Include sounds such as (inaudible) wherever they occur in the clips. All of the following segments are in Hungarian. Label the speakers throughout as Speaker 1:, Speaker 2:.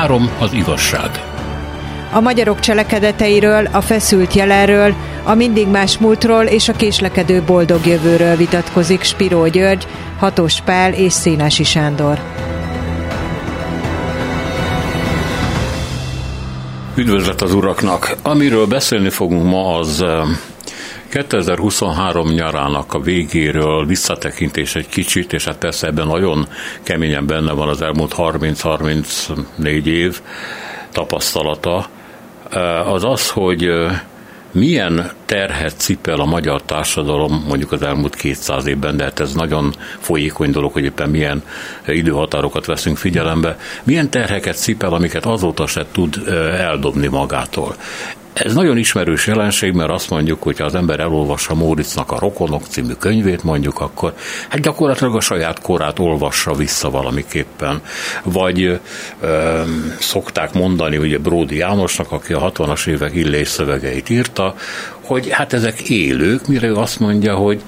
Speaker 1: Három az igazság.
Speaker 2: A magyarok cselekedeteiről, a feszült jelenről, a mindig más múltról és a késlekedő boldog jövőről vitatkozik Spiró György, Hatos Pál és Szénási Sándor.
Speaker 1: Üdvözlet az uraknak! Amiről beszélni fogunk ma, az 2023 nyarának a végéről visszatekintés egy kicsit, és hát persze ebben nagyon keményen benne van az elmúlt 30-34 év tapasztalata, az az, hogy milyen terhet cipel a magyar társadalom mondjuk az elmúlt 200 évben, de hát ez nagyon folyékony dolog, hogy éppen milyen időhatárokat veszünk figyelembe, milyen terheket cipel, amiket azóta se tud eldobni magától. Ez nagyon ismerős jelenség, mert azt mondjuk, hogy az ember elolvassa Móricznak a Rokonok című könyvét, mondjuk, akkor hát gyakorlatilag a saját korát olvassa vissza valamiképpen. Vagy ö, szokták mondani, ugye Bródi Jánosnak, aki a 60-as évek illés szövegeit írta, hogy hát ezek élők, mire ő azt mondja, hogy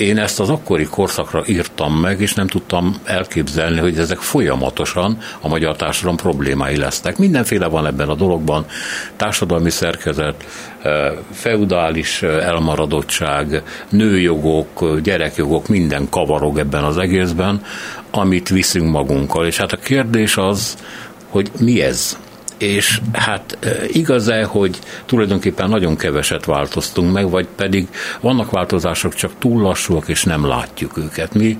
Speaker 1: én ezt az akkori korszakra írtam meg, és nem tudtam elképzelni, hogy ezek folyamatosan a magyar társadalom problémái lesznek. Mindenféle van ebben a dologban, társadalmi szerkezet, eh, feudális eh, elmaradottság, nőjogok, gyerekjogok, minden kavarog ebben az egészben, amit viszünk magunkkal. És hát a kérdés az, hogy mi ez? És hát igaz-e, hogy tulajdonképpen nagyon keveset változtunk meg, vagy pedig vannak változások, csak túl lassúak, és nem látjuk őket. Mi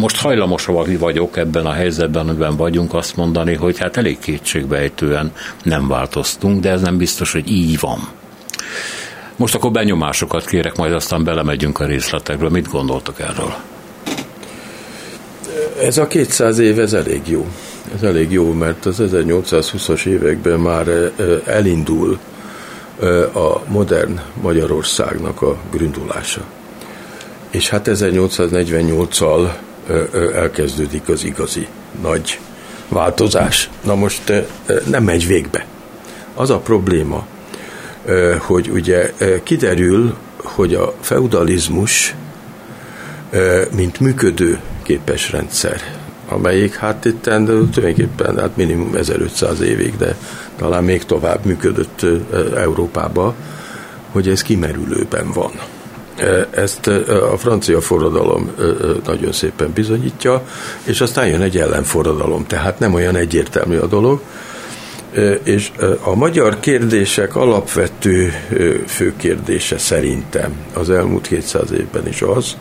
Speaker 1: most hajlamos vagyok ebben a helyzetben, amiben vagyunk azt mondani, hogy hát elég kétségbejtően nem változtunk, de ez nem biztos, hogy így van. Most akkor benyomásokat kérek, majd aztán belemegyünk a részletekről. Mit gondoltok erről?
Speaker 3: Ez a 200 év, ez elég jó. Ez elég jó, mert az 1820-as években már elindul a modern Magyarországnak a gründulása. És hát 1848-al elkezdődik az igazi nagy változás. Na most nem megy végbe. Az a probléma, hogy ugye kiderül, hogy a feudalizmus, mint működő képes rendszer, amelyik hát itt tulajdonképpen hát minimum 1500 évig, de talán még tovább működött Európába, hogy ez kimerülőben van. Ezt a francia forradalom nagyon szépen bizonyítja, és aztán jön egy ellenforradalom, tehát nem olyan egyértelmű a dolog. És a magyar kérdések alapvető fő kérdése szerintem az elmúlt 200 évben is az,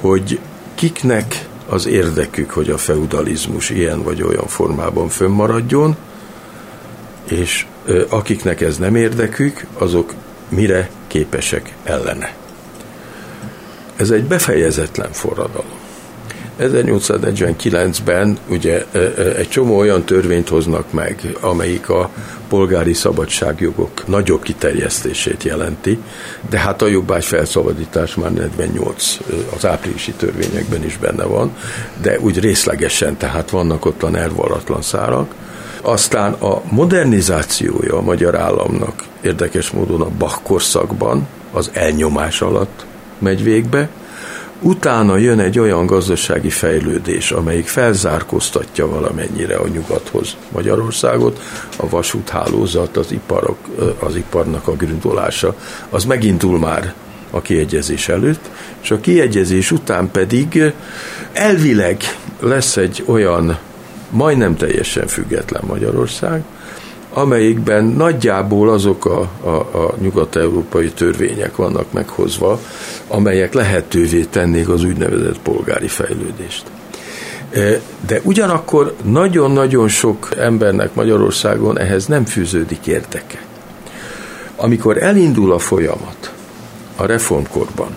Speaker 3: hogy kiknek az érdekük, hogy a feudalizmus ilyen vagy olyan formában fönnmaradjon, és akiknek ez nem érdekük, azok mire képesek ellene. Ez egy befejezetlen forradalom. 1849-ben ugye egy csomó olyan törvényt hoznak meg, amelyik a polgári szabadságjogok nagyobb kiterjesztését jelenti, de hát a jobbágy felszabadítás már 48 az áprilisi törvényekben is benne van, de úgy részlegesen, tehát vannak ott a nervalatlan szárak. Aztán a modernizációja a magyar államnak érdekes módon a Bach korszakban, az elnyomás alatt megy végbe, Utána jön egy olyan gazdasági fejlődés, amelyik felzárkóztatja valamennyire a nyugathoz Magyarországot, a vasúthálózat, az, iparok, az iparnak a gründolása, az megindul már a kiegyezés előtt, és a kiegyezés után pedig elvileg lesz egy olyan majdnem teljesen független Magyarország, amelyikben nagyjából azok a, a, a nyugat-európai törvények vannak meghozva, amelyek lehetővé tennék az úgynevezett polgári fejlődést. E, de ugyanakkor nagyon-nagyon sok embernek Magyarországon ehhez nem fűződik érdeke. Amikor elindul a folyamat a reformkorban,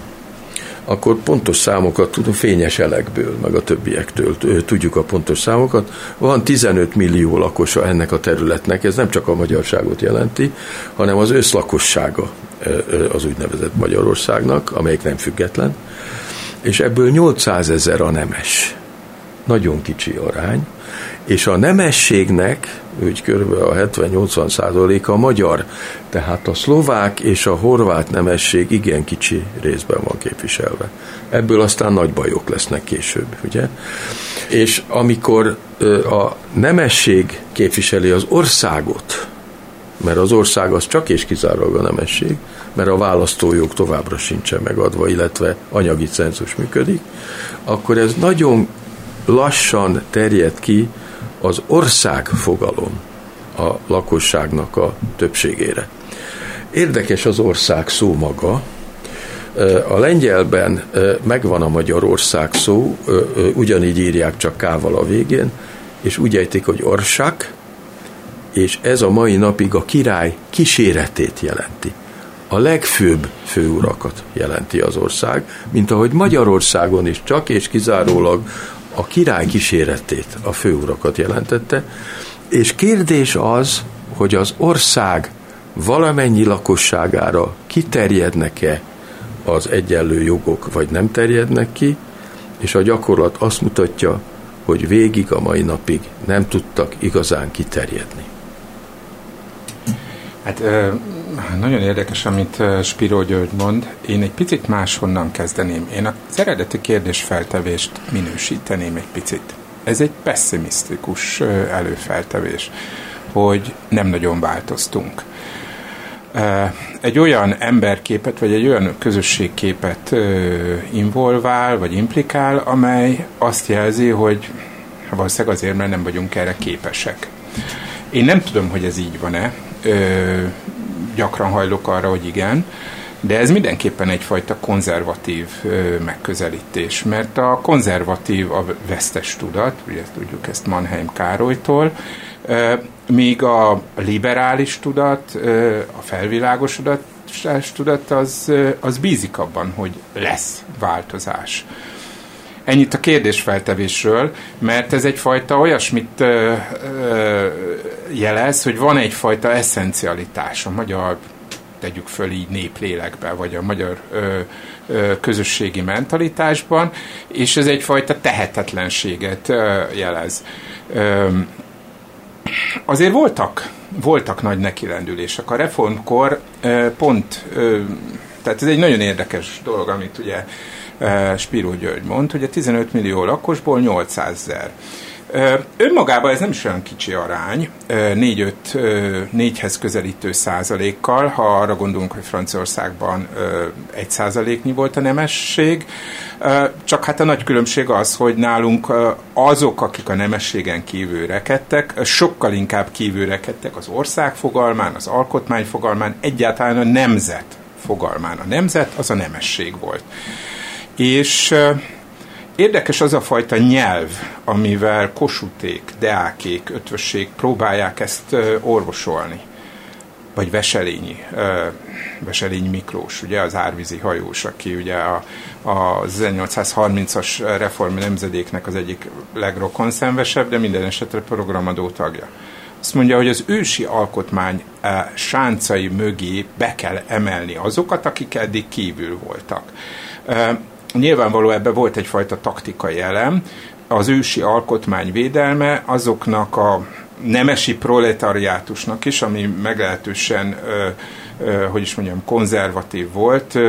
Speaker 3: akkor pontos számokat tudunk, fényes elekből, meg a többiektől tudjuk a pontos számokat. Van 15 millió lakosa ennek a területnek, ez nem csak a magyarságot jelenti, hanem az összlakossága az úgynevezett Magyarországnak, amelyik nem független, és ebből 800 ezer a nemes. Nagyon kicsi arány. És a nemességnek úgy kb. a 70-80 százaléka magyar, tehát a szlovák és a horvát nemesség igen kicsi részben van képviselve. Ebből aztán nagy bajok lesznek később, ugye? És amikor a nemesség képviseli az országot, mert az ország az csak és kizárólag a nemesség, mert a választójog továbbra sincsen megadva, illetve anyagi cenzus működik, akkor ez nagyon lassan terjed ki az ország fogalom a lakosságnak a többségére. Érdekes az ország szó maga. A lengyelben megvan a Magyarország szó, ugyanígy írják csak kával a végén, és úgy ejtik, hogy orsak, és ez a mai napig a király kíséretét jelenti. A legfőbb főurakat jelenti az ország, mint ahogy Magyarországon is csak és kizárólag a király kíséretét, a főurakat jelentette, és kérdés az, hogy az ország valamennyi lakosságára kiterjednek-e az egyenlő jogok, vagy nem terjednek ki, és a gyakorlat azt mutatja, hogy végig a mai napig nem tudtak igazán kiterjedni.
Speaker 4: Hát nagyon érdekes, amit Spiró György mond. Én egy picit máshonnan kezdeném. Én az eredeti kérdésfeltevést minősíteném egy picit. Ez egy pessimisztikus előfeltevés, hogy nem nagyon változtunk. Egy olyan emberképet, vagy egy olyan közösségképet involvál, vagy implikál, amely azt jelzi, hogy valószínűleg azért, mert nem vagyunk erre képesek. Én nem tudom, hogy ez így van-e, gyakran hajlok arra, hogy igen, de ez mindenképpen egyfajta konzervatív ö, megközelítés, mert a konzervatív a vesztes tudat, ugye tudjuk ezt Mannheim Károlytól, ö, míg a liberális tudat, ö, a felvilágosodás tudat az, az bízik abban, hogy lesz változás. Ennyit a kérdésfeltevésről, mert ez egyfajta olyasmit ö, ö, jelez, hogy van egyfajta eszencialitás a magyar tegyük föl így néplélekbe, vagy a magyar ö, ö, közösségi mentalitásban, és ez egyfajta tehetetlenséget ö, jelez. Ö, azért voltak, voltak nagy nekilendülések. A reformkor ö, pont, ö, tehát ez egy nagyon érdekes dolog, amit ugye Spiró György mond, hogy a 15 millió lakosból 800 ezer. Önmagában ez nem is olyan kicsi arány, 4-5, 4-hez közelítő százalékkal, ha arra gondolunk, hogy Franciaországban 1 százaléknyi volt a nemesség, csak hát a nagy különbség az, hogy nálunk azok, akik a nemességen kívül rekedtek, sokkal inkább kívül rekedtek az ország fogalmán, az alkotmány fogalmán, egyáltalán a nemzet fogalmán. A nemzet az a nemesség volt. És Érdekes az a fajta nyelv, amivel kosuték, deákék, ötvösség próbálják ezt orvosolni. Vagy Veselényi, Veselényi Miklós, ugye az árvízi hajós, aki ugye a, a 1830-as reform nemzedéknek az egyik legrokonszenvesebb, de minden esetre programadó tagja. Azt mondja, hogy az ősi alkotmány sáncai mögé be kell emelni azokat, akik eddig kívül voltak nyilvánvaló ebben volt egyfajta taktikai elem, az ősi alkotmány védelme azoknak a nemesi proletariátusnak is, ami meglehetősen hogy is mondjam, konzervatív volt,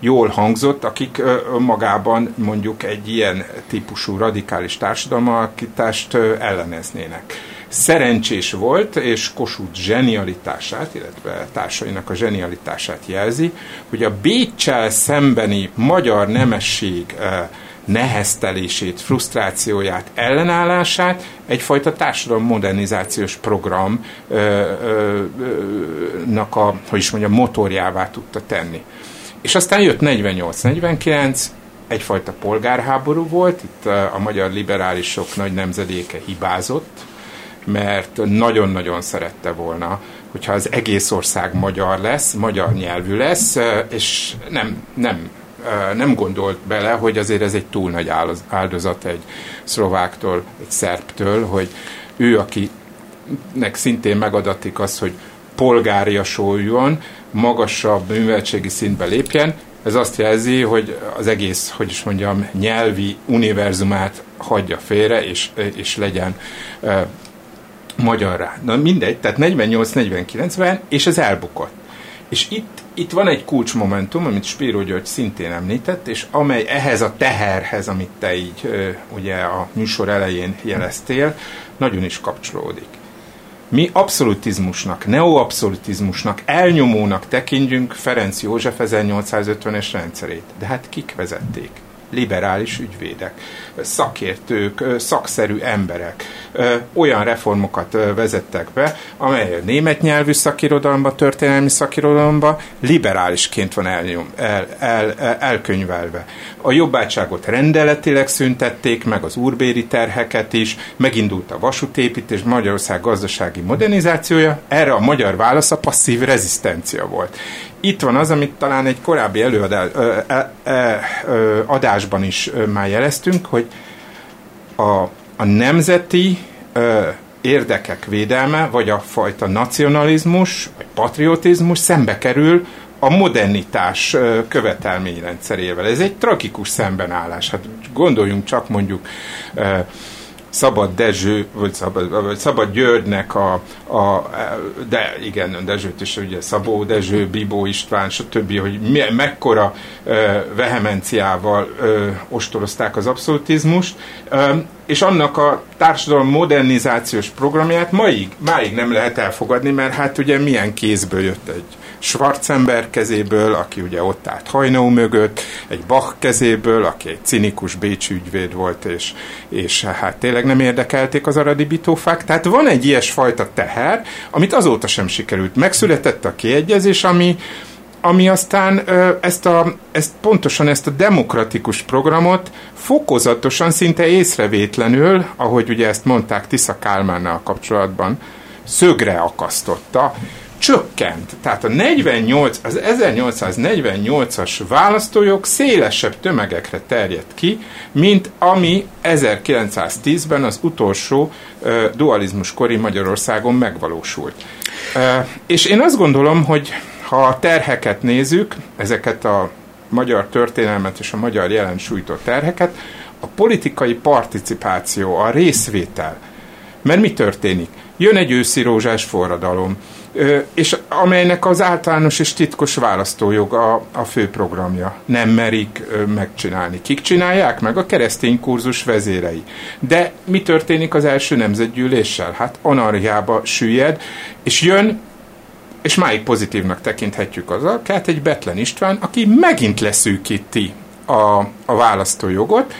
Speaker 4: jól hangzott, akik magában mondjuk egy ilyen típusú radikális társadalmalakítást elleneznének szerencsés volt, és Kossuth zsenialitását, illetve társainak a zsenialitását jelzi, hogy a Bécsel szembeni magyar nemesség eh, neheztelését, frusztrációját, ellenállását egyfajta társadalom modernizációs programnak a, hogy is mondjam, motorjává tudta tenni. És aztán jött 48-49, egyfajta polgárháború volt, itt eh, a magyar liberálisok nagy nemzedéke hibázott, mert nagyon-nagyon szerette volna, hogyha az egész ország magyar lesz, magyar nyelvű lesz, és nem, nem, nem gondolt bele, hogy azért ez egy túl nagy áldozat egy szlováktól, egy szerbtől, hogy ő, akinek szintén megadatik az, hogy polgáriasoljon, magasabb műveltségi szintbe lépjen, Ez azt jelzi, hogy az egész, hogy is mondjam, nyelvi univerzumát hagyja félre, és, és legyen e, magyarra. Na mindegy, tehát 48-49-ben, és ez elbukott. És itt, itt van egy kulcsmomentum, amit Spíró György szintén említett, és amely ehhez a teherhez, amit te így ugye a műsor elején jeleztél, nagyon is kapcsolódik. Mi abszolutizmusnak, neoabszolutizmusnak, elnyomónak tekintjünk Ferenc József 1850-es rendszerét. De hát kik vezették? Liberális ügyvédek, szakértők, szakszerű emberek olyan reformokat vezettek be, amely a német nyelvű szakirodalomba, történelmi szakirodalomba liberálisként van elnyom, el, el, el, elkönyvelve. A jobbátságot rendeletileg szüntették, meg az úrbéri terheket is, megindult a vasútépítés, Magyarország gazdasági modernizációja, erre a magyar válasz a passzív rezisztencia volt itt van az, amit talán egy korábbi előadás, adásban is már jeleztünk, hogy a, a nemzeti ö, érdekek védelme, vagy a fajta nacionalizmus, vagy patriotizmus szembe kerül a modernitás követelményrendszerével. Ez egy tragikus szembenállás. Hát gondoljunk csak mondjuk Szabad Dezső, vagy Szabad, vagy Szabad Györgynek a, a, de igen, Dezsőt is ugye Szabó Dezső, Bibó István, stb., hogy mi, mekkora uh, vehemenciával uh, ostorozták az abszolutizmust, uh, és annak a társadalom modernizációs programját maig, máig nem lehet elfogadni, mert hát ugye milyen kézből jött egy Schwarzenberg kezéből, aki ugye ott állt hajnó mögött, egy Bach kezéből, aki egy cinikus bécsi ügyvéd volt, és, és hát tényleg nem érdekelték az aradi bitófák. Tehát van egy ilyesfajta teher, amit azóta sem sikerült. Megszületett a kiegyezés, ami, ami aztán ezt, a, ezt pontosan ezt a demokratikus programot fokozatosan, szinte észrevétlenül, ahogy ugye ezt mondták Tisza Kálmánnal kapcsolatban, szögre akasztotta, csökkent. Tehát a 48, az 1848-as választójog szélesebb tömegekre terjedt ki, mint ami 1910-ben az utolsó uh, dualizmus kori Magyarországon megvalósult. Uh, és én azt gondolom, hogy ha a terheket nézzük, ezeket a magyar történelmet és a magyar jelen sújtó terheket, a politikai participáció, a részvétel. Mert mi történik? Jön egy őszi rózsás forradalom, és amelynek az általános és titkos választójog a, a fő programja. Nem merik megcsinálni. Kik csinálják meg? A keresztény kurzus vezérei. De mi történik az első nemzetgyűléssel? Hát anarhiába süllyed, és jön és máig pozitívnak tekinthetjük az tehát egy Betlen István, aki megint leszűkíti a, a választójogot,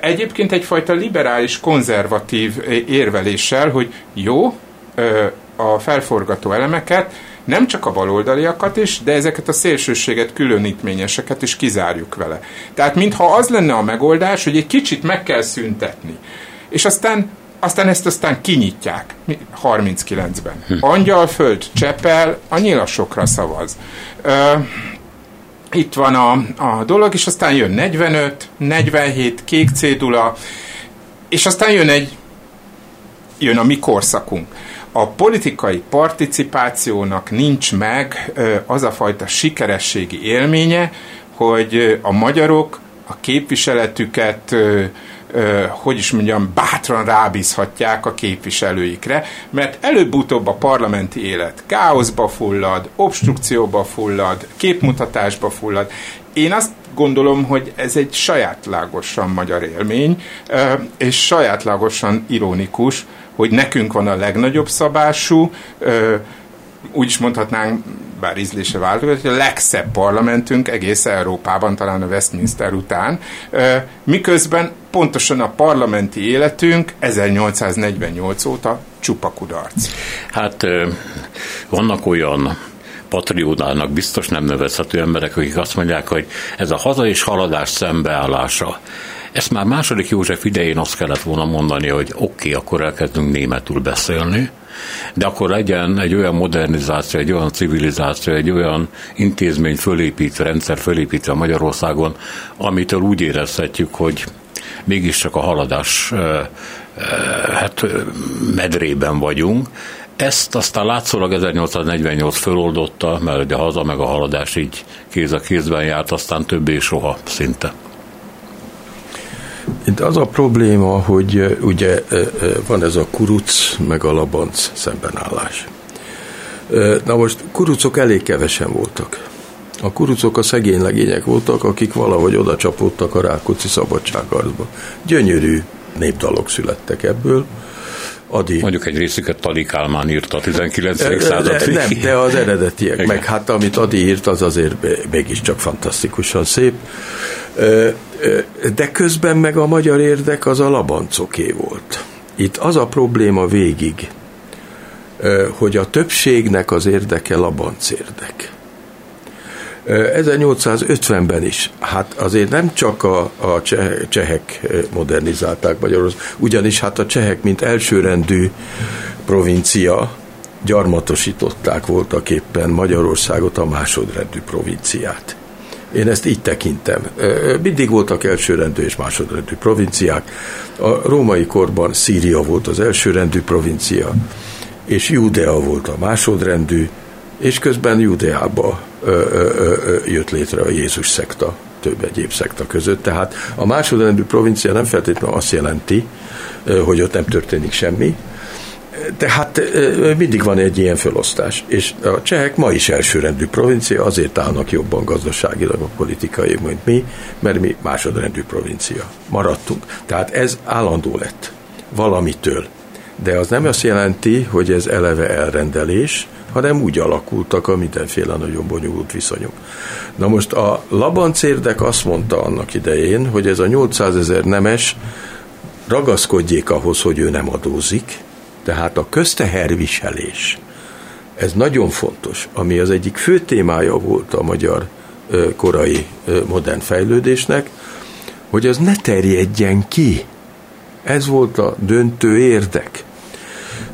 Speaker 4: Egyébként egyfajta liberális, konzervatív érveléssel, hogy jó, a felforgató elemeket, nem csak a baloldaliakat is, de ezeket a szélsőséget, különítményeseket is kizárjuk vele. Tehát mintha az lenne a megoldás, hogy egy kicsit meg kell szüntetni. És aztán aztán ezt aztán kinyitják 39-ben. Hm. Angyalföld, Csepel, a nyilasokra szavaz. Ö, itt van a, a dolog, és aztán jön 45, 47, kék cédula, és aztán jön egy jön a mi korszakunk a politikai participációnak nincs meg az a fajta sikerességi élménye, hogy a magyarok a képviseletüket hogy is mondjam, bátran rábízhatják a képviselőikre, mert előbb-utóbb a parlamenti élet káoszba fullad, obstrukcióba fullad, képmutatásba fullad. Én azt gondolom, hogy ez egy sajátlagosan magyar élmény, és sajátlagosan ironikus, hogy nekünk van a legnagyobb szabású, úgy is mondhatnánk, bár ízlése változott, hogy a legszebb parlamentünk egész Európában, talán a Westminster után, miközben pontosan a parlamenti életünk 1848 óta csupa kudarc.
Speaker 1: Hát vannak olyan patriódának biztos nem nevezhető emberek, akik azt mondják, hogy ez a haza és haladás szembeállása. Ezt már második József idején azt kellett volna mondani, hogy oké, okay, akkor elkezdünk németül beszélni, de akkor legyen egy olyan modernizáció, egy olyan civilizáció, egy olyan intézmény fölépítve, rendszer fölépítve Magyarországon, amitől úgy érezhetjük, hogy mégiscsak a haladás hát medrében vagyunk. ezt aztán látszólag 1848 föloldotta, mert ugye a haza meg a haladás így kéz a kézben járt, aztán többé soha szinte.
Speaker 3: Itt az a probléma, hogy ugye van ez a kuruc meg a labanc szembenállás. Na most kurucok elég kevesen voltak. A kurucok a szegény legények voltak, akik valahogy oda csapódtak a Rákóczi szabadságharcba. Gyönyörű népdalok születtek ebből.
Speaker 1: Adi. Mondjuk egy részüket Tadi Kálmán írta a 19. század
Speaker 3: Nem, de az eredetiek, Igen. meg hát amit Adi írt, az azért mégiscsak fantasztikusan szép. De közben meg a magyar érdek az a labancoké volt. Itt az a probléma végig, hogy a többségnek az érdeke labanc érdek. 1850-ben is, hát azért nem csak a, a csehek modernizálták Magyarországot, ugyanis hát a csehek, mint elsőrendű provincia, gyarmatosították voltak éppen Magyarországot a másodrendű provinciát. Én ezt így tekintem. Mindig voltak elsőrendű és másodrendű provinciák. A római korban Szíria volt az elsőrendű provincia, és Judea volt a másodrendű, és közben Judeába jött létre a Jézus szekta több egyéb szekta között. Tehát a másodrendű provincia nem feltétlenül azt jelenti, hogy ott nem történik semmi, tehát mindig van egy ilyen felosztás. És a csehek ma is elsőrendű provincia, azért állnak jobban gazdaságilag a politikai, mint mi, mert mi másodrendű provincia. Maradtunk. Tehát ez állandó lett valamitől. De az nem azt jelenti, hogy ez eleve elrendelés, hanem úgy alakultak a mindenféle nagyon bonyolult viszonyok. Na most a Labancérdek azt mondta annak idején, hogy ez a 800 ezer nemes ragaszkodjék ahhoz, hogy ő nem adózik, tehát a közteherviselés, ez nagyon fontos, ami az egyik fő témája volt a magyar korai modern fejlődésnek, hogy az ne terjedjen ki. Ez volt a döntő érdek.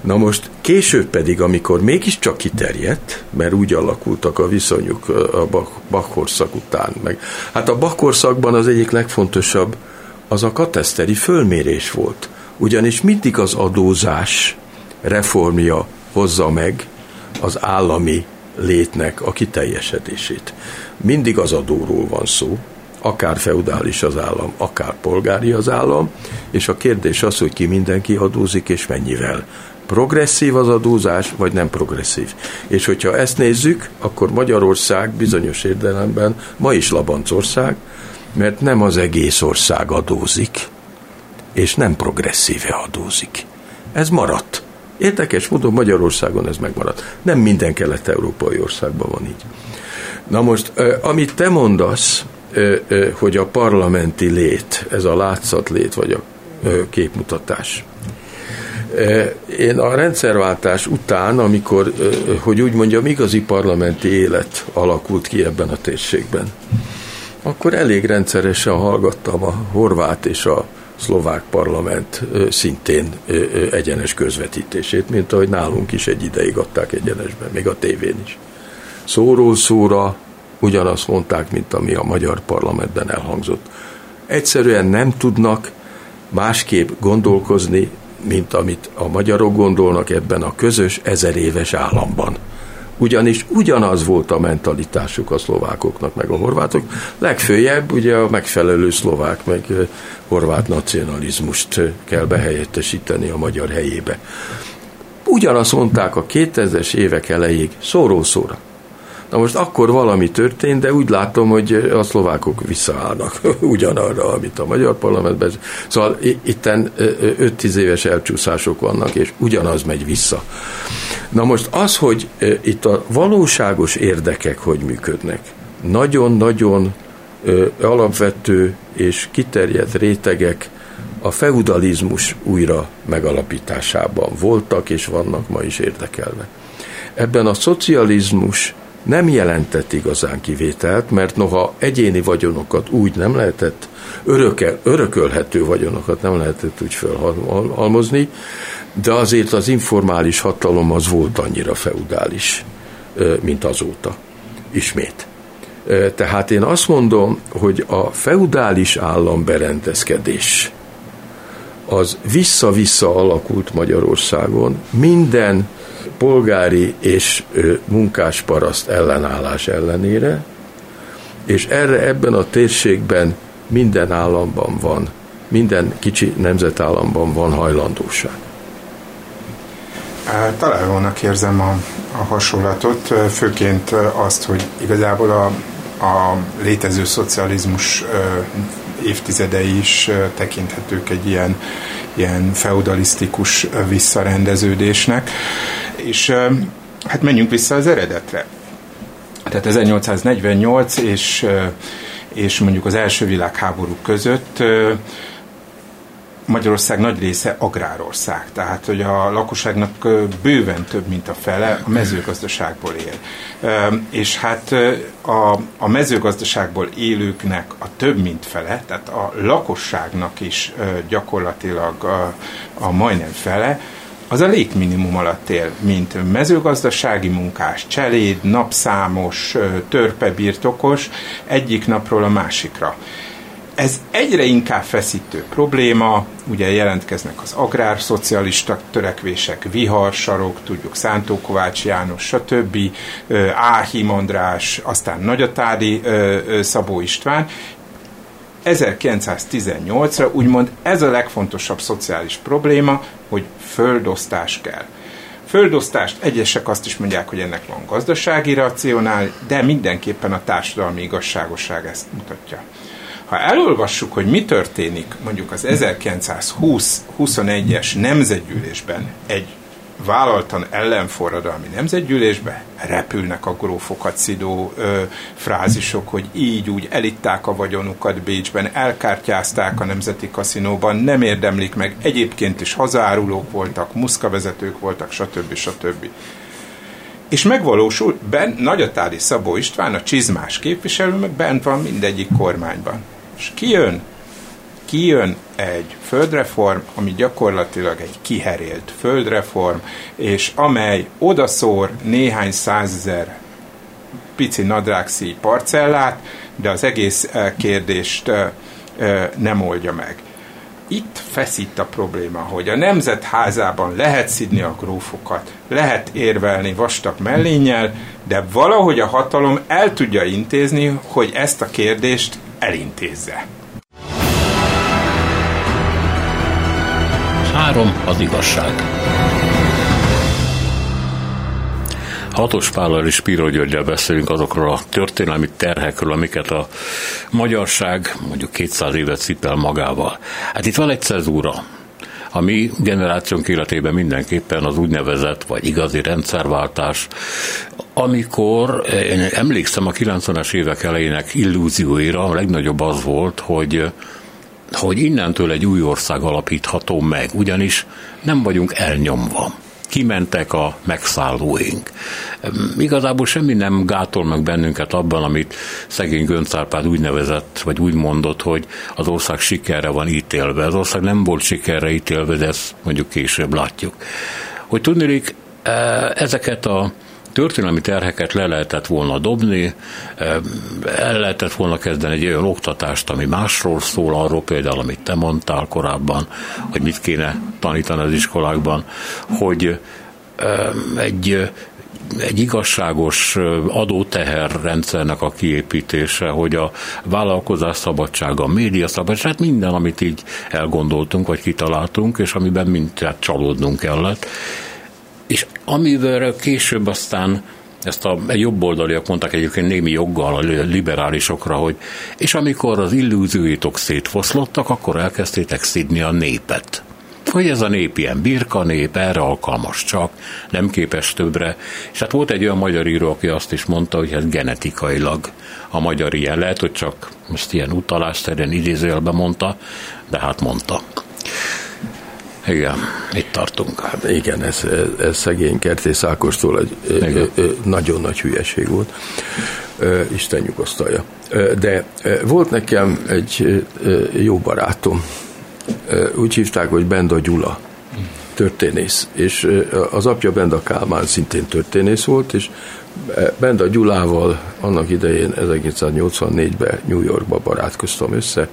Speaker 3: Na most később pedig, amikor mégiscsak kiterjedt, mert úgy alakultak a viszonyuk a Bachkorszak után, meg hát a Bachkorszakban az egyik legfontosabb az a kateszteri fölmérés volt. Ugyanis mindig az adózás reformja hozza meg az állami létnek a kiteljesedését. Mindig az adóról van szó, akár feudális az állam, akár polgári az állam, és a kérdés az, hogy ki mindenki adózik és mennyivel progresszív az adózás, vagy nem progresszív. És hogyha ezt nézzük, akkor Magyarország bizonyos értelemben ma is Labancország, mert nem az egész ország adózik, és nem progresszíve adózik. Ez maradt. Érdekes módon Magyarországon ez megmaradt. Nem minden kelet-európai országban van így. Na most, amit te mondasz, hogy a parlamenti lét, ez a látszatlét, vagy a képmutatás, én a rendszerváltás után, amikor, hogy úgy mondjam, igazi parlamenti élet alakult ki ebben a térségben, akkor elég rendszeresen hallgattam a horvát és a szlovák parlament szintén egyenes közvetítését, mint ahogy nálunk is egy ideig adták egyenesben, még a tévén is. Szóról szóra ugyanazt mondták, mint ami a magyar parlamentben elhangzott. Egyszerűen nem tudnak másképp gondolkozni, mint amit a magyarok gondolnak ebben a közös ezer éves államban. Ugyanis ugyanaz volt a mentalitásuk a szlovákoknak, meg a horvátok. Legfőjebb ugye a megfelelő szlovák, meg horvát nacionalizmust kell behelyettesíteni a magyar helyébe. Ugyanazt mondták a 2000-es évek elejéig, szóró-szóra. Na most akkor valami történt, de úgy látom, hogy a szlovákok visszaállnak (laughs) ugyanarra, amit a magyar parlamentben. Szóval itten 5-10 éves elcsúszások vannak, és ugyanaz megy vissza. Na most az, hogy itt a valóságos érdekek hogy működnek, nagyon-nagyon alapvető és kiterjedt rétegek a feudalizmus újra megalapításában voltak és vannak ma is érdekelve. Ebben a szocializmus nem jelentett igazán kivételt, mert noha egyéni vagyonokat úgy nem lehetett, örökel, örökölhető vagyonokat nem lehetett úgy felhalmozni, de azért az informális hatalom az volt annyira feudális, mint azóta. Ismét. Tehát én azt mondom, hogy a feudális államberendezkedés az vissza-vissza alakult Magyarországon, minden polgári és munkásparaszt ellenállás ellenére, és erre ebben a térségben minden államban van, minden kicsi nemzetállamban van hajlandóság.
Speaker 4: Találónak érzem a, a hasonlatot, főként azt, hogy igazából a, a létező szocializmus évtizedei is tekinthetők egy ilyen, ilyen feudalisztikus visszarendeződésnek. És hát menjünk vissza az eredetre. Tehát 1848 és, és mondjuk az első világháború között Magyarország nagy része agrárország, tehát hogy a lakosságnak bőven több, mint a fele a mezőgazdaságból él. És hát a, a mezőgazdaságból élőknek a több, mint fele, tehát a lakosságnak is gyakorlatilag a, a majdnem fele, az a létminimum alatt él, mint mezőgazdasági munkás, cseléd, napszámos, törpebirtokos, egyik napról a másikra. Ez egyre inkább feszítő probléma, ugye jelentkeznek az agrárszocialista törekvések, Viharsarok, tudjuk Szántó Kovács János, stb., Áhim András, aztán Nagyatádi Szabó István, 1918-ra úgymond ez a legfontosabb szociális probléma, hogy földosztás kell. Földosztást egyesek azt is mondják, hogy ennek van gazdasági racionál, de mindenképpen a társadalmi igazságosság ezt mutatja. Ha elolvassuk, hogy mi történik mondjuk az 1920-21-es nemzetgyűlésben egy vállaltan ellenforradalmi nemzetgyűlésbe repülnek a grófokat szidó ö, frázisok, hogy így úgy elitták a vagyonukat Bécsben, elkártyázták a nemzeti kaszinóban, nem érdemlik meg, egyébként is hazárulók voltak, muszkavezetők voltak, stb. stb. És megvalósul, ben, Nagyatádi Szabó István, a csizmás képviselő, meg bent van mindegyik kormányban. És kijön, kijön egy földreform, ami gyakorlatilag egy kiherélt földreform, és amely odaszór néhány százezer pici nadrágszíj parcellát, de az egész eh, kérdést eh, eh, nem oldja meg. Itt feszít a probléma, hogy a nemzetházában lehet szidni a grófokat, lehet érvelni vastag mellénnyel, de valahogy a hatalom el tudja intézni, hogy ezt a kérdést elintézze.
Speaker 1: Három az igazság. Hatos Pállal és Piro Györgyel beszélünk azokról a történelmi terhekről, amiket a magyarság mondjuk 200 évet cipel magával. Hát itt van egy cezúra, a mi generációnk életében mindenképpen az úgynevezett vagy igazi rendszerváltás, amikor én emlékszem a 90-es évek elejének illúzióira, a legnagyobb az volt, hogy hogy innentől egy új ország alapítható meg, ugyanis nem vagyunk elnyomva kimentek a megszállóink. Igazából semmi nem gátol meg bennünket abban, amit szegény Göncárpád úgy nevezett, vagy úgy mondott, hogy az ország sikerre van ítélve. Az ország nem volt sikerre ítélve, de ezt mondjuk később látjuk. Hogy tudnék, e, ezeket a történelmi terheket le lehetett volna dobni, el lehetett volna kezdeni egy olyan oktatást, ami másról szól, arról például, amit te mondtál korábban, hogy mit kéne tanítani az iskolákban, hogy egy egy igazságos adóteherrendszernek a kiépítése, hogy a vállalkozás szabadsága, a média szabadság, hát minden, amit így elgondoltunk, vagy kitaláltunk, és amiben mindjárt csalódnunk kellett, és amivel később aztán ezt a jobboldaliak mondták egyébként némi joggal a liberálisokra, hogy és amikor az illúzióitok szétfoszlottak, akkor elkezdtétek szidni a népet. Hogy ez a nép ilyen birka nép, erre alkalmas csak, nem képes többre. És hát volt egy olyan magyar író, aki azt is mondta, hogy hát genetikailag a magyar ilyen. Lehet, hogy csak most ilyen utalásszerűen idézőjelben mondta, de hát mondta. Igen, itt tartunk.
Speaker 3: Hát igen, ez, ez szegény Kertész Ákostól egy igen. nagyon nagy hülyeség volt. Isten nyugosztalja. De volt nekem egy jó barátom, úgy hívták, hogy Benda Gyula, történész, és az apja Benda Kálmán szintén történész volt, és Benda Gyulával annak idején 1984-ben New Yorkba barátkoztam össze,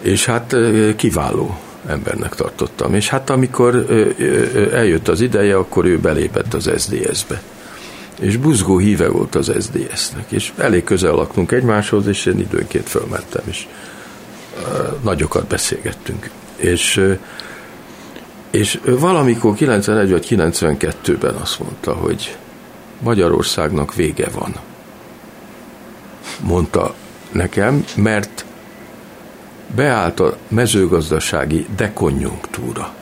Speaker 3: és hát kiváló embernek tartottam. És hát amikor eljött az ideje, akkor ő belépett az SDS-be. És buzgó híve volt az SDS-nek, és elég közel laktunk egymáshoz, és én időnként fölmentem, és nagyokat beszélgettünk. És, és valamikor 91 vagy 92-ben azt mondta, hogy Magyarországnak vége van. Mondta nekem, mert beállt a mezőgazdasági dekonjunktúra.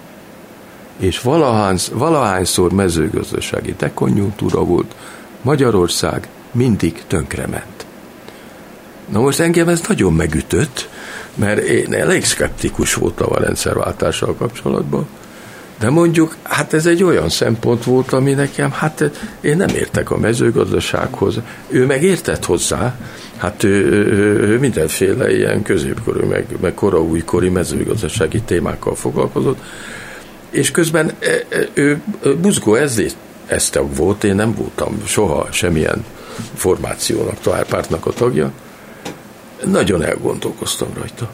Speaker 3: És valahány, valahányszor mezőgazdasági dekonjunktúra volt, Magyarország mindig tönkrement. Na most engem ez nagyon megütött, mert én elég szkeptikus voltam a rendszerváltással kapcsolatban, de mondjuk, hát ez egy olyan szempont volt, ami nekem, hát én nem értek a mezőgazdasághoz. Ő meg értett hozzá, hát ő, ő, ő mindenféle ilyen középkorú, meg, meg kora újkori mezőgazdasági témákkal foglalkozott, és közben e, e, ő buzgó ezért ezt volt, én nem voltam soha semmilyen formációnak, pártnak a tagja, nagyon elgondolkoztam rajta.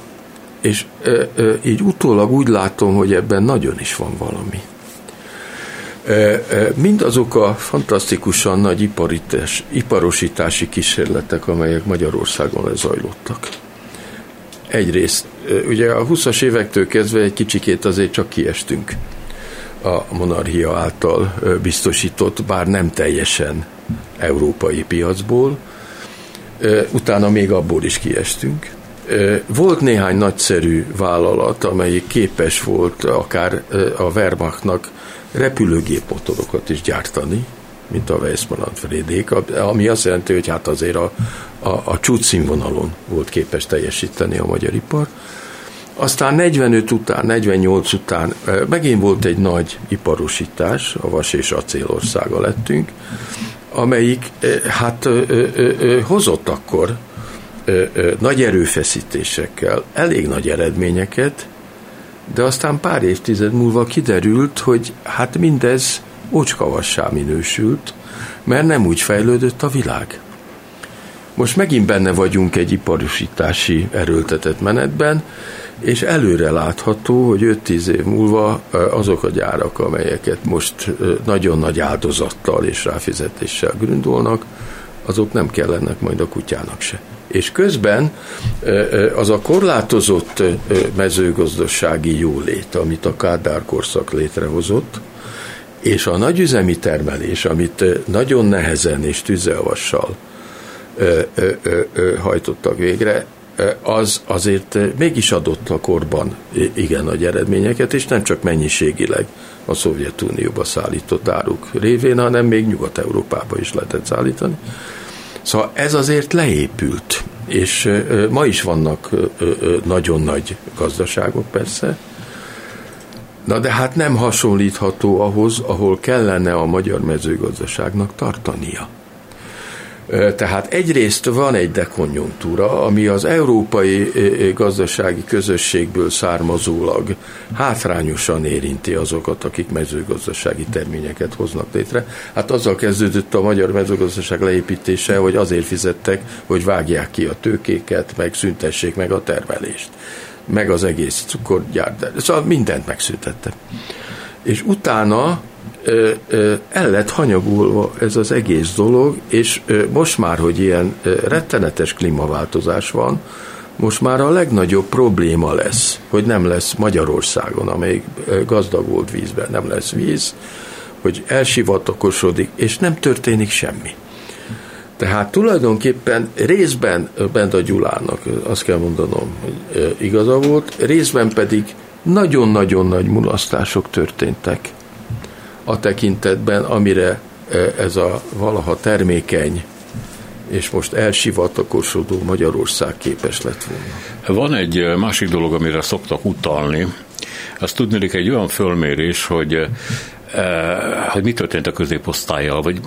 Speaker 3: És ö, ö, így utólag úgy látom, hogy ebben nagyon is van valami. Ö, ö, mindazok a fantasztikusan nagy iparitás, iparosítási kísérletek, amelyek Magyarországon lezajlottak. Egyrészt, ö, ugye a 20-as évektől kezdve egy kicsikét azért csak kiestünk a monarchia által biztosított, bár nem teljesen európai piacból, utána még abból is kiestünk. Volt néhány nagyszerű vállalat, amelyik képes volt akár a Wehrmachtnak repülőgépmotorokat is gyártani, mint a Weissmann Fredék, ami azt jelenti, hogy hát azért a, a, a csúcsszínvonalon volt képes teljesíteni a magyar ipar. Aztán 45 után, 48 után megint volt egy nagy iparosítás, a vas és acélországa lettünk, amelyik hát hozott akkor nagy erőfeszítésekkel elég nagy eredményeket, de aztán pár évtized múlva kiderült, hogy hát mindez ócskavassá minősült, mert nem úgy fejlődött a világ. Most megint benne vagyunk egy iparosítási erőltetett menetben, és előre látható, hogy 5-10 év múlva azok a gyárak, amelyeket most nagyon nagy áldozattal és ráfizetéssel gründolnak, azok nem kellenek majd a kutyának se. És közben az a korlátozott mezőgazdasági jólét, amit a Kádár korszak létrehozott, és a nagyüzemi termelés, amit nagyon nehezen és tüzelvassal hajtottak végre, az azért mégis adott a korban igen nagy eredményeket, és nem csak mennyiségileg a Szovjetunióba szállított áruk révén, hanem még Nyugat-Európába is lehetett szállítani. Szóval ez azért leépült, és ma is vannak nagyon nagy gazdaságok persze, Na de hát nem hasonlítható ahhoz, ahol kellene a magyar mezőgazdaságnak tartania. Tehát egyrészt van egy dekonjunktúra, ami az európai gazdasági közösségből származólag hátrányosan érinti azokat, akik mezőgazdasági terményeket hoznak létre. Hát azzal kezdődött a magyar mezőgazdaság leépítése, hogy azért fizettek, hogy vágják ki a tőkéket, meg szüntessék meg a termelést, meg az egész cukorgyár. Szóval mindent megszüntettek. És utána el lett hanyagulva ez az egész dolog, és most már, hogy ilyen rettenetes klímaváltozás van, most már a legnagyobb probléma lesz, hogy nem lesz Magyarországon, amelyik gazdag volt vízben, nem lesz víz, hogy elsivatakosodik, és nem történik semmi. Tehát tulajdonképpen részben Benda Gyulának, azt kell mondanom, hogy igaza volt, részben pedig nagyon-nagyon nagy mulasztások történtek a tekintetben, amire e, ez a valaha termékeny és most elsivatakosodó Magyarország képes lett volna.
Speaker 1: Van egy e, másik dolog, amire szoktak utalni, azt tudnék egy olyan fölmérés, hogy hogy mi történt a középosztályjal, vagy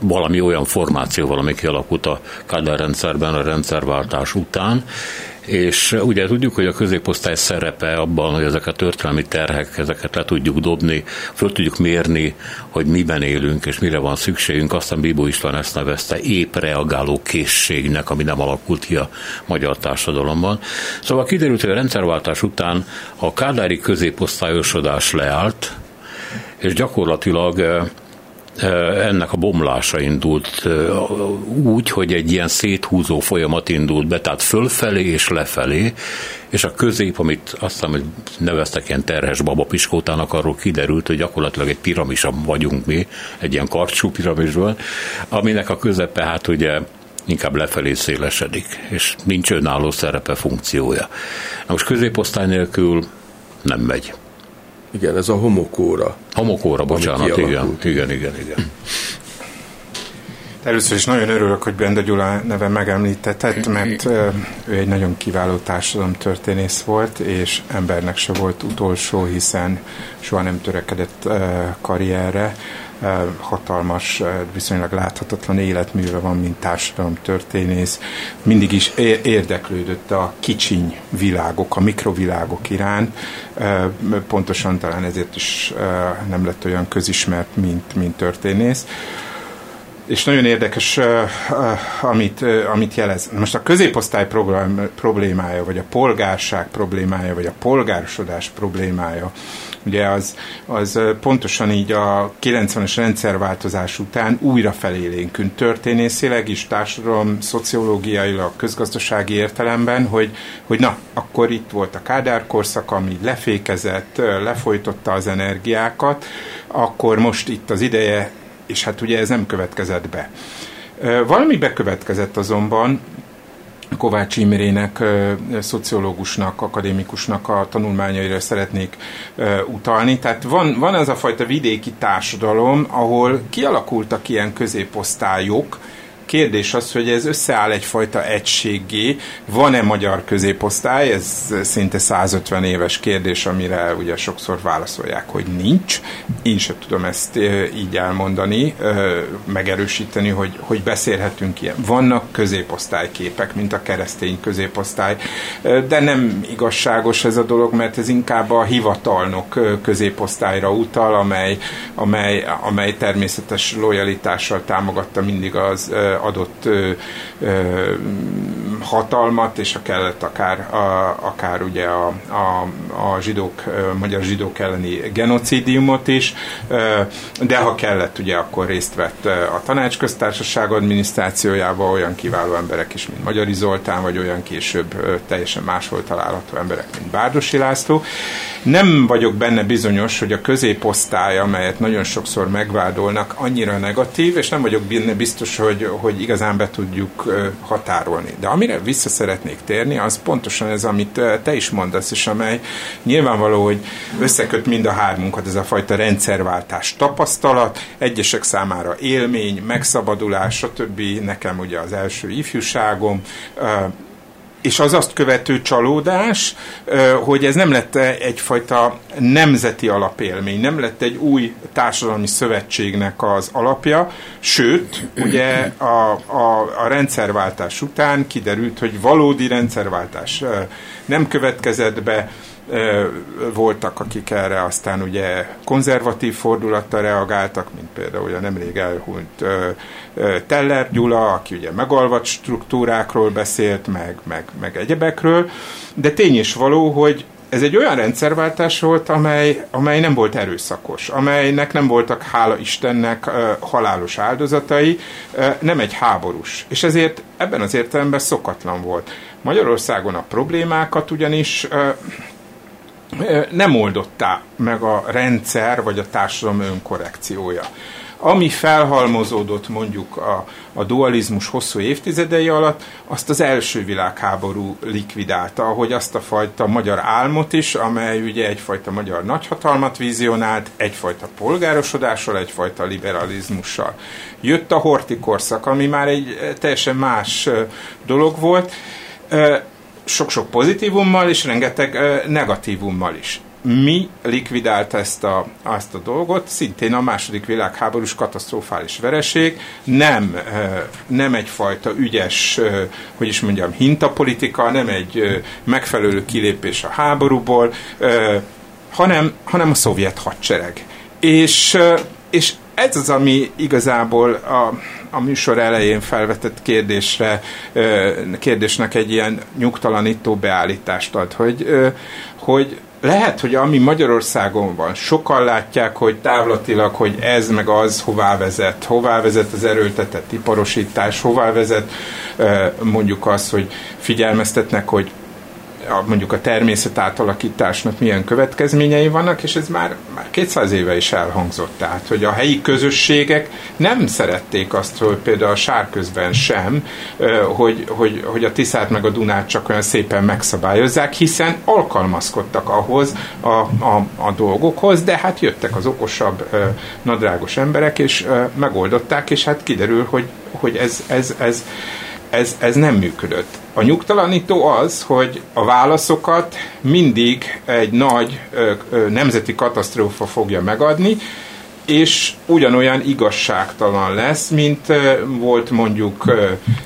Speaker 1: valami olyan formációval, ami kialakult a Kádár rendszerben a rendszerváltás után, és ugye tudjuk, hogy a középosztály szerepe abban, hogy ezeket a történelmi terhek, ezeket le tudjuk dobni, föl tudjuk mérni, hogy miben élünk és mire van szükségünk, aztán Bíbó István ezt nevezte épp reagáló készségnek, ami nem alakult ki a magyar társadalomban. Szóval kiderült, hogy a rendszerváltás után a kádári középosztályosodás leállt, és gyakorlatilag ennek a bomlása indult úgy, hogy egy ilyen széthúzó folyamat indult be, tehát fölfelé és lefelé, és a közép, amit azt hiszem, hogy neveztek ilyen terhes babapiskótának, arról kiderült, hogy gyakorlatilag egy piramisabb vagyunk mi, egy ilyen karcsú piramisban, aminek a közepe hát ugye inkább lefelé szélesedik, és nincs önálló szerepe, funkciója. Na most középosztály nélkül nem megy.
Speaker 3: Igen, ez a homokóra.
Speaker 1: Homokóra, bocsánat, igen, igen, igen, igen.
Speaker 4: Először is nagyon örülök, hogy Benda Gyula neve megemlítetett, mert ő egy nagyon kiváló társadalomtörténész volt, és embernek se volt utolsó, hiszen soha nem törekedett karrierre hatalmas, viszonylag láthatatlan életműve van, mint társadalomtörténész. Mindig is érdeklődött a kicsiny világok, a mikrovilágok iránt. Pontosan talán ezért is nem lett olyan közismert, mint, mint történész és nagyon érdekes, amit, amit jelez. Most a középosztály problémája, vagy a polgárság problémája, vagy a polgárosodás problémája, Ugye az, az pontosan így a 90-es rendszerváltozás után újra felélénkült történészileg is, társadalom, szociológiailag, közgazdasági értelemben, hogy, hogy na, akkor itt volt a Kádár korszak, ami lefékezett, lefolytotta az energiákat, akkor most itt az ideje, és hát ugye ez nem következett be. Valami bekövetkezett azonban, Kovács Imrének, szociológusnak, akadémikusnak a tanulmányaira szeretnék utalni. Tehát van, van ez a fajta vidéki társadalom, ahol kialakultak ilyen középosztályok, Kérdés az, hogy ez összeáll egyfajta egységgé. Van-e magyar középosztály? Ez szinte 150 éves kérdés, amire ugye sokszor válaszolják, hogy nincs. Én sem tudom ezt így elmondani, megerősíteni, hogy, hogy beszélhetünk ilyen. Vannak középosztályképek, mint a keresztény középosztály, de nem igazságos ez a dolog, mert ez inkább a hivatalnok középosztályra utal, amely, amely, amely természetes lojalitással támogatta mindig az adott hatalmat, és a kellett akár, a, akár ugye a, a, a zsidók, a magyar zsidók elleni genocidiumot is, de ha kellett, ugye akkor részt vett a tanácsköztársaság adminisztrációjába olyan kiváló emberek is, mint Magyari Zoltán, vagy olyan később teljesen máshol található emberek, mint Bárdosi László. Nem vagyok benne bizonyos, hogy a középosztály, amelyet nagyon sokszor megvádolnak, annyira negatív, és nem vagyok benne biztos, hogy, hogy igazán be tudjuk határolni. De amire vissza szeretnék térni, az pontosan ez, amit te is mondasz, és amely nyilvánvaló, hogy összeköt mind a hármunkat, ez a fajta rendszerváltás tapasztalat, egyesek számára élmény, megszabadulás, stb. Nekem ugye az első ifjúságom, és az azt követő csalódás, hogy ez nem lett egyfajta nemzeti alapélmény, nem lett egy új társadalmi szövetségnek az alapja, sőt, ugye a, a, a rendszerváltás után kiderült, hogy valódi rendszerváltás nem következett be, voltak, akik erre aztán ugye konzervatív fordulattal reagáltak, mint például a nemrég elhunyt Teller Gyula, aki ugye megalvat struktúrákról beszélt, meg, meg, meg egyebekről, de tény is való, hogy ez egy olyan rendszerváltás volt, amely, amely nem volt erőszakos, amelynek nem voltak, hála Istennek, halálos áldozatai, nem egy háborús. És ezért ebben az értelemben szokatlan volt. Magyarországon a problémákat ugyanis nem oldotta meg a rendszer vagy a társadalom önkorrekciója. Ami felhalmozódott mondjuk a, a dualizmus hosszú évtizedei alatt, azt az első világháború likvidálta, ahogy azt a fajta magyar álmot is, amely ugye egyfajta magyar nagyhatalmat vizionált, egyfajta polgárosodással, egyfajta liberalizmussal. Jött a horti korszak, ami már egy teljesen más dolog volt, sok-sok pozitívummal és rengeteg negatívummal is. mi likvidált ezt a, azt a dolgot, szintén a második világháborús katasztrofális vereség, nem, nem egyfajta ügyes, hogy is mondjam, hintapolitika, nem egy megfelelő kilépés a háborúból, hanem, hanem a szovjet hadsereg. És, és ez az, ami igazából a, a műsor elején felvetett kérdésre, kérdésnek egy ilyen nyugtalanító beállítást ad, hogy, hogy lehet, hogy ami Magyarországon van, sokan látják, hogy távlatilag, hogy ez meg az hová vezet, hová vezet az erőltetett iparosítás, hová vezet mondjuk az, hogy figyelmeztetnek, hogy a, mondjuk a természet átalakításnak milyen következményei vannak, és ez már, már 200 éve is elhangzott. Tehát, hogy a helyi közösségek nem szerették azt, hogy például a sárközben sem, hogy, hogy, hogy a Tiszát meg a Dunát csak olyan szépen megszabályozzák, hiszen alkalmazkodtak ahhoz a, a, a dolgokhoz, de hát jöttek az okosabb, nadrágos emberek, és megoldották, és hát kiderül, hogy, hogy ez, ez, ez, ez, ez nem működött. A nyugtalanító az, hogy a válaszokat mindig egy nagy nemzeti katasztrófa fogja megadni, és ugyanolyan igazságtalan lesz, mint volt mondjuk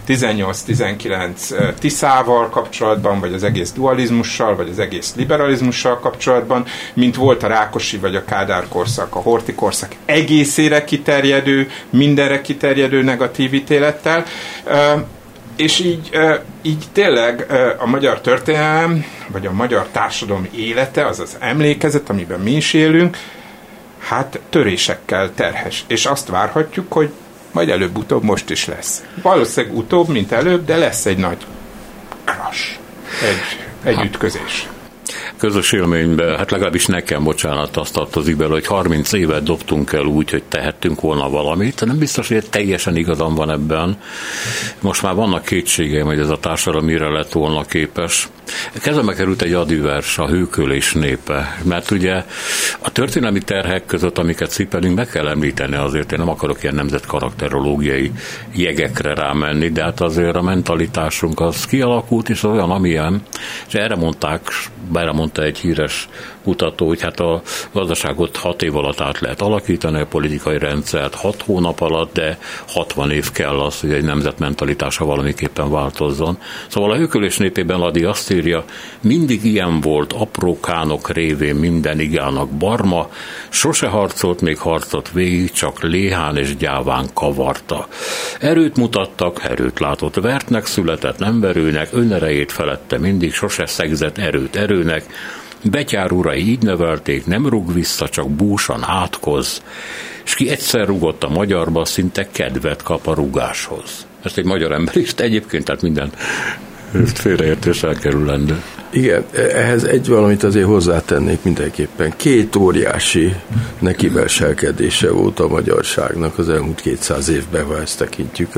Speaker 4: 18-19 Tiszával kapcsolatban, vagy az egész dualizmussal, vagy az egész liberalizmussal kapcsolatban, mint volt a Rákosi vagy a Kádár korszak, a Horti korszak egészére kiterjedő, mindenre kiterjedő negatív ítélettel és így, így tényleg a magyar történelem, vagy a magyar társadalom élete, az az emlékezet, amiben mi is élünk, hát törésekkel terhes. És azt várhatjuk, hogy majd előbb-utóbb most is lesz. Valószínűleg utóbb, mint előbb, de lesz egy nagy crash, egy, egy ütközés
Speaker 1: közös élménybe, hát legalábbis nekem, bocsánat, azt tartozik bele, hogy 30 évet dobtunk el úgy, hogy tehettünk volna valamit. Nem biztos, hogy teljesen igazam van ebben. Most már vannak kétségeim, hogy ez a társadalom mire lett volna képes. Kezembe került egy adivers, a hőkölés népe, mert ugye a történelmi terhek között, amiket cipelünk, meg kell említeni azért, én nem akarok ilyen nemzetkarakterológiai jegekre rámenni, de hát azért a mentalitásunk az kialakult, és olyan, amilyen, és erre mondták, erre mondta egy híres kutató, hogy hát a gazdaságot hat év alatt át lehet alakítani, a politikai rendszert hat hónap alatt, de 60 év kell az, hogy egy nemzet mentalitása valamiképpen változzon. Szóval a hőkölés népében Ladi azt írja, mindig ilyen volt, apró kánok révén minden igának barma, sose harcolt még harcot végig, csak léhán és gyáván kavarta. Erőt mutattak, erőt látott, vertnek született, nem verőnek, önerejét felette mindig, sose szegzett erőt erőnek, Betyár urai így nevelték, nem rúg vissza, csak búsan átkoz, és ki egyszer rugott a magyarba, szinte kedvet kap a rugáshoz. Ezt egy magyar ember is, egyébként tehát minden félreértés elkerülendő.
Speaker 3: Igen, ehhez egy valamit azért hozzátennék mindenképpen. Két óriási nekivelselkedése volt a magyarságnak az elmúlt 200 évben, ha ezt tekintjük.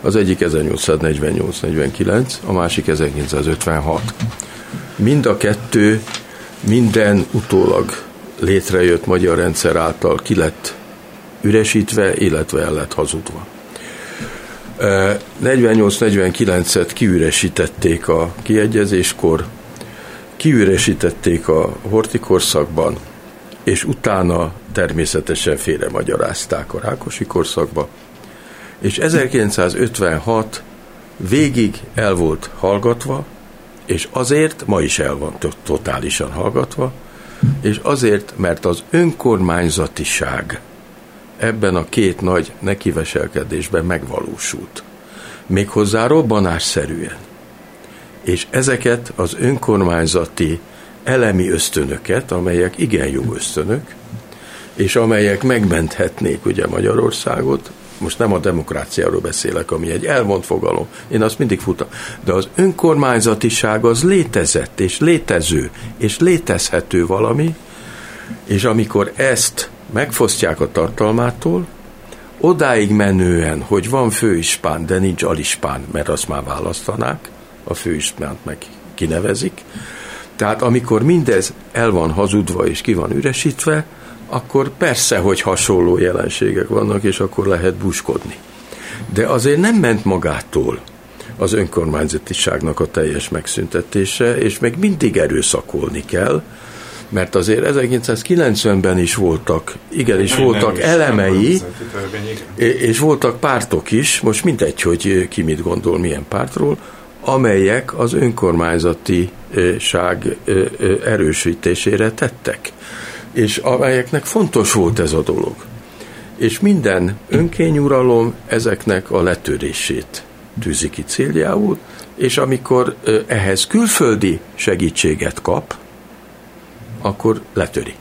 Speaker 3: Az egyik 1848-49, a másik 1956. Mind a kettő minden utólag létrejött magyar rendszer által ki lett üresítve, illetve el lett hazudva. 48-49-et kiüresítették a kiegyezéskor, kiüresítették a hortikorszakban, és utána természetesen félre magyarázták a Rákosi korszakba, és 1956 végig el volt hallgatva, és azért ma is el van totálisan hallgatva, és azért, mert az önkormányzatiság ebben a két nagy nekiveselkedésben megvalósult. Méghozzá robbanásszerűen. És ezeket az önkormányzati elemi ösztönöket, amelyek igen jó ösztönök, és amelyek megmenthetnék ugye Magyarországot, most nem a demokráciáról beszélek, ami egy elmond fogalom, én azt mindig futam, de az önkormányzatiság az létezett, és létező, és létezhető valami, és amikor ezt megfosztják a tartalmától, odáig menően, hogy van főispán, de nincs alispán, mert azt már választanák, a főispánt meg kinevezik. Tehát amikor mindez el van hazudva és ki van üresítve, akkor persze, hogy hasonló jelenségek vannak, és akkor lehet buskodni. De azért nem ment magától az önkormányzatiságnak a teljes megszüntetése, és meg mindig erőszakolni kell, Mert azért 1990-ben is voltak, igenis Nagyon voltak elemei, és voltak pártok is, most mindegy, hogy ki mit gondol, milyen pártról, amelyek az önkormányzatiság erősítésére tettek, és amelyeknek fontos volt ez a dolog. És minden önkényuralom ezeknek a letörését tűzi ki céljául, és amikor ehhez külföldi segítséget kap, akkor letöri.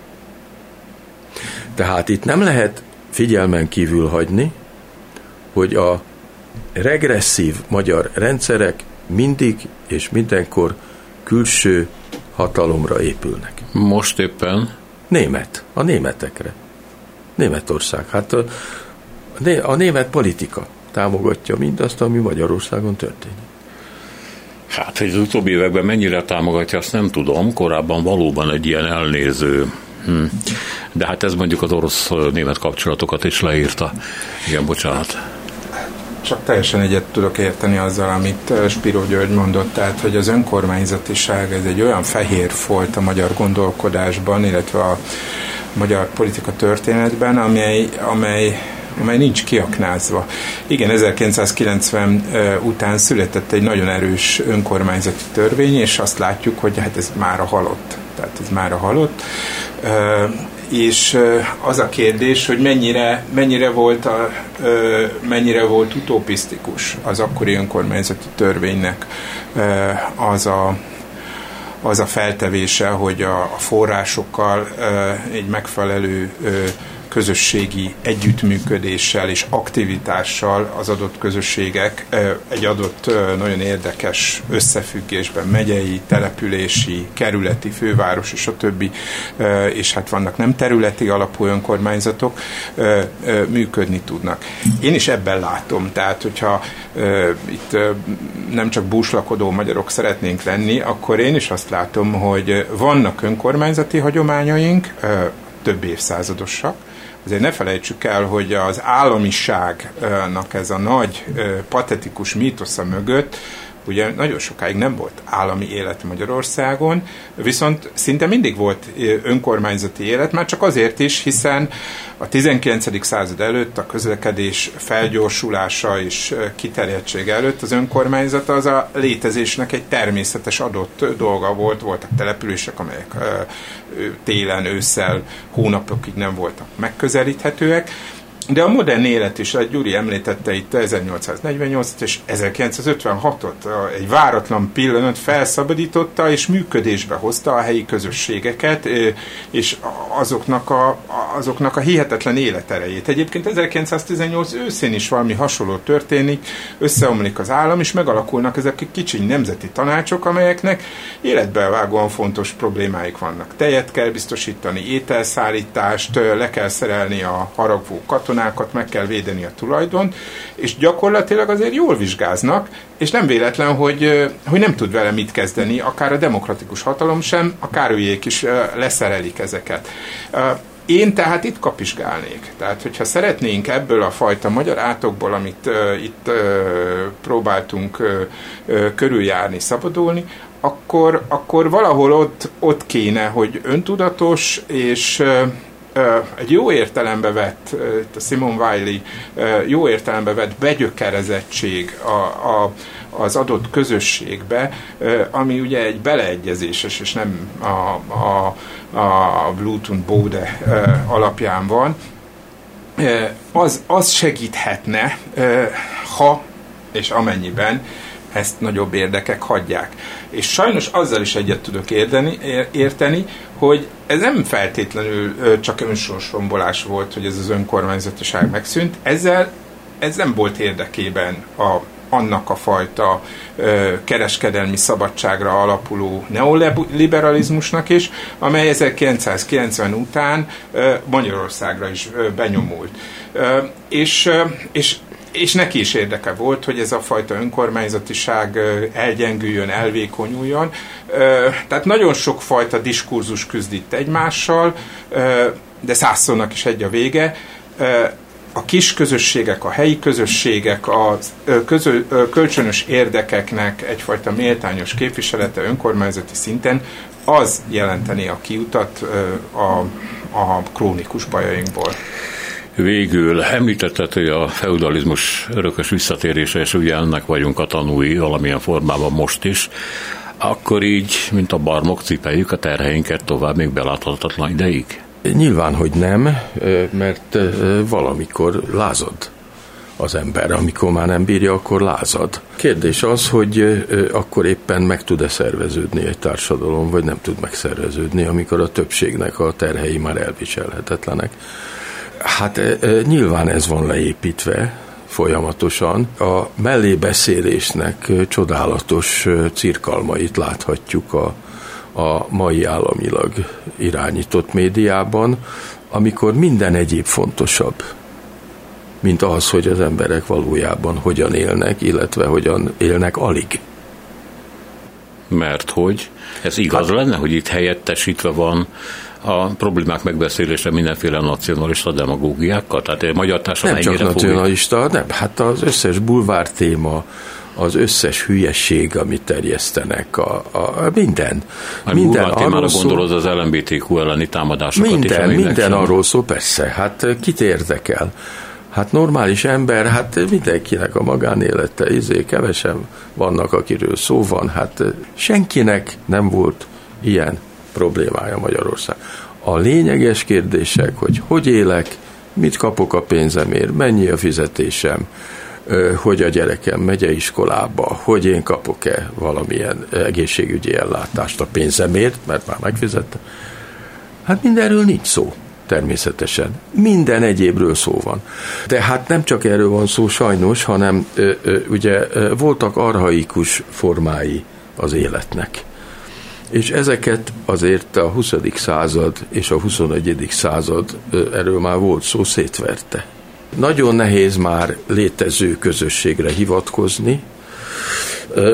Speaker 3: Tehát itt nem lehet figyelmen kívül hagyni, hogy a regresszív magyar rendszerek mindig és mindenkor külső hatalomra épülnek.
Speaker 1: Most éppen?
Speaker 3: Német, a németekre. Németország. Hát a, a német politika támogatja mindazt, ami Magyarországon történik.
Speaker 1: Hát, hogy az utóbbi években mennyire támogatja, azt nem tudom. Korábban valóban egy ilyen elnéző hm. De hát ez mondjuk az orosz-német kapcsolatokat is leírta. Igen, bocsánat.
Speaker 4: Csak teljesen egyet tudok érteni azzal, amit Spiro György mondott, tehát, hogy az önkormányzatiság ez egy olyan fehér folt a magyar gondolkodásban, illetve a magyar politika történetben, amely, amely amely nincs kiaknázva. Igen, 1990 után született egy nagyon erős önkormányzati törvény, és azt látjuk, hogy hát ez már a halott. Tehát ez már a halott. És az a kérdés, hogy mennyire, mennyire, volt, a, mennyire volt utopisztikus az akkori önkormányzati törvénynek az a, az a feltevése, hogy a, forrásokkal egy megfelelő közösségi együttműködéssel és aktivitással az adott közösségek egy adott nagyon érdekes összefüggésben megyei, települési, kerületi, főváros és a többi, és hát vannak nem területi alapú önkormányzatok, működni tudnak. Én is ebben látom, tehát hogyha itt nem csak búslakodó magyarok szeretnénk lenni, akkor én is azt látom, hogy vannak önkormányzati hagyományaink, több évszázadosak, Azért ne felejtsük el, hogy az államiságnak ez a nagy patetikus mítosza mögött ugye nagyon sokáig nem volt állami élet Magyarországon, viszont szinte mindig volt önkormányzati élet, már csak azért is, hiszen a 19. század előtt a közlekedés felgyorsulása és kiterjedtsége előtt az önkormányzat az a létezésnek egy természetes adott dolga volt. Voltak települések, amelyek télen, ősszel, hónapokig nem voltak megközelíthetőek, de a modern élet is, egy Gyuri említette itt 1848-et és 1956-ot, egy váratlan pillanat felszabadította és működésbe hozta a helyi közösségeket, és azoknak a, azoknak a hihetetlen életerejét. Egyébként 1918 őszén is valami hasonló történik, összeomlik az állam, és megalakulnak ezek a kicsi nemzeti tanácsok, amelyeknek életbevágóan fontos problémáik vannak. Tejet kell biztosítani, ételszállítást, le kell szerelni a haragvó katonát, katonákat, meg kell védeni a tulajdon, és gyakorlatilag azért jól vizsgáznak, és nem véletlen, hogy, hogy nem tud vele mit kezdeni, akár a demokratikus hatalom sem, a károlyék is leszerelik ezeket. Én tehát itt kapizsgálnék. Tehát, hogyha szeretnénk ebből a fajta magyar átokból, amit uh, itt uh, próbáltunk uh, körüljárni, szabadulni, akkor, akkor valahol ott, ott kéne, hogy öntudatos és uh, egy jó értelembe vett, a Simon Wiley jó értelembe vett begyökerezettség a, a, az adott közösségbe, ami ugye egy beleegyezéses, és nem a, a, a Bluetooth Bode alapján van, az, az segíthetne, ha és amennyiben ezt nagyobb érdekek hagyják. És sajnos azzal is egyet tudok érdeni, érteni, hogy ez nem feltétlenül csak önsorsrombolás volt, hogy ez az önkormányzatiság megszűnt. Ezzel ez nem volt érdekében a annak a fajta ö, kereskedelmi szabadságra alapuló neoliberalizmusnak is, amely 1990 után ö, Magyarországra is ö, benyomult. Ö, és, ö, és és neki is érdeke volt, hogy ez a fajta önkormányzatiság elgyengüljön, elvékonyuljon. Tehát nagyon sok fajta diskurzus küzd itt egymással, de százszónak is egy a vége. a kis közösségek, a helyi közösségek, a közö, kölcsönös érdekeknek egyfajta méltányos képviselete önkormányzati szinten, az jelenteni a kiutat a, a krónikus bajainkból.
Speaker 1: Végül említetted, hogy a feudalizmus örökös visszatérése, és ugye ennek vagyunk a tanúi valamilyen formában most is, akkor így, mint a barmok cipeljük a terheinket tovább még beláthatatlan ideig?
Speaker 3: Nyilván, hogy nem, mert valamikor lázad az ember, amikor már nem bírja, akkor lázad. Kérdés az, hogy akkor éppen meg tud-e szerveződni egy társadalom, vagy nem tud megszerveződni, amikor a többségnek a terhei már elviselhetetlenek. Hát nyilván ez van leépítve, folyamatosan. A mellébeszélésnek csodálatos cirkalmait láthatjuk a, a mai államilag irányított médiában, amikor minden egyéb fontosabb, mint az, hogy az emberek valójában hogyan élnek, illetve hogyan élnek alig.
Speaker 1: Mert hogy? Ez igaz hát, lenne, hogy itt helyettesítve van a problémák megbeszélése mindenféle nacionalista demagógiákkal? Tehát a magyar társadalom
Speaker 3: Nem csak nacionalista, fogja? nem, hát az összes bulvár téma, az összes hülyeség, amit terjesztenek, a, a minden.
Speaker 1: A minden arról gondolod az LMBTQ elleni támadásokat
Speaker 3: minden, is, minden arról szól, persze, hát kit érdekel? Hát normális ember, hát mindenkinek a magánélete, izé, kevesen vannak, akiről szó van, hát senkinek nem volt ilyen problémája Magyarország. A lényeges kérdések, hogy hogy élek, mit kapok a pénzemért, mennyi a fizetésem, hogy a gyerekem megy -e iskolába, hogy én kapok-e valamilyen egészségügyi ellátást a pénzemért, mert már megfizettem. Hát mindenről nincs szó természetesen. Minden egyébről szó van. De hát nem csak erről van szó sajnos, hanem ö, ö, ugye voltak arhaikus formái az életnek. És ezeket azért a 20. század és a 21. század, erről már volt szó, szétverte. Nagyon nehéz már létező közösségre hivatkozni,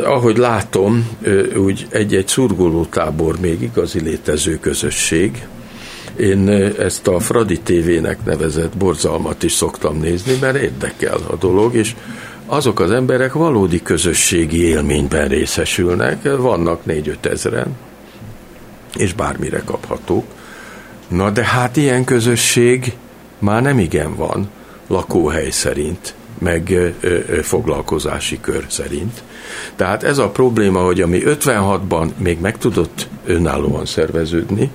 Speaker 3: ahogy látom, úgy egy-egy szurgolótábor még igazi létező közösség. Én ezt a Fradi TV-nek nevezett borzalmat is szoktam nézni, mert érdekel a dolog, és azok az emberek valódi közösségi élményben részesülnek, vannak négy-öt ezeren, és bármire kaphatók. Na de hát ilyen közösség már nem igen van lakóhely szerint, meg foglalkozási kör szerint. Tehát ez a probléma, hogy ami 56-ban még meg tudott önállóan szerveződni,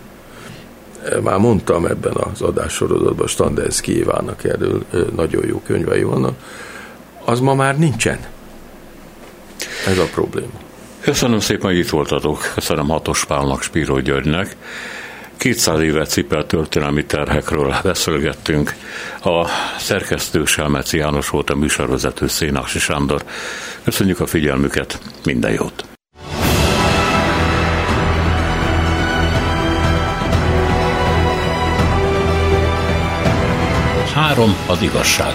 Speaker 3: már mondtam ebben az adássorozatban, Standenszki Évának erről nagyon jó könyvei vannak, az ma már nincsen. Ez a probléma.
Speaker 1: Köszönöm szépen, hogy itt voltatok. Köszönöm Hatos Pálnak, Spíró Györgynek. 200 éve cipel történelmi terhekről beszélgettünk. A szerkesztő Selmeci János volt a műsorvezető Szénási Sándor. Köszönjük a figyelmüket, minden jót! Három az igazság.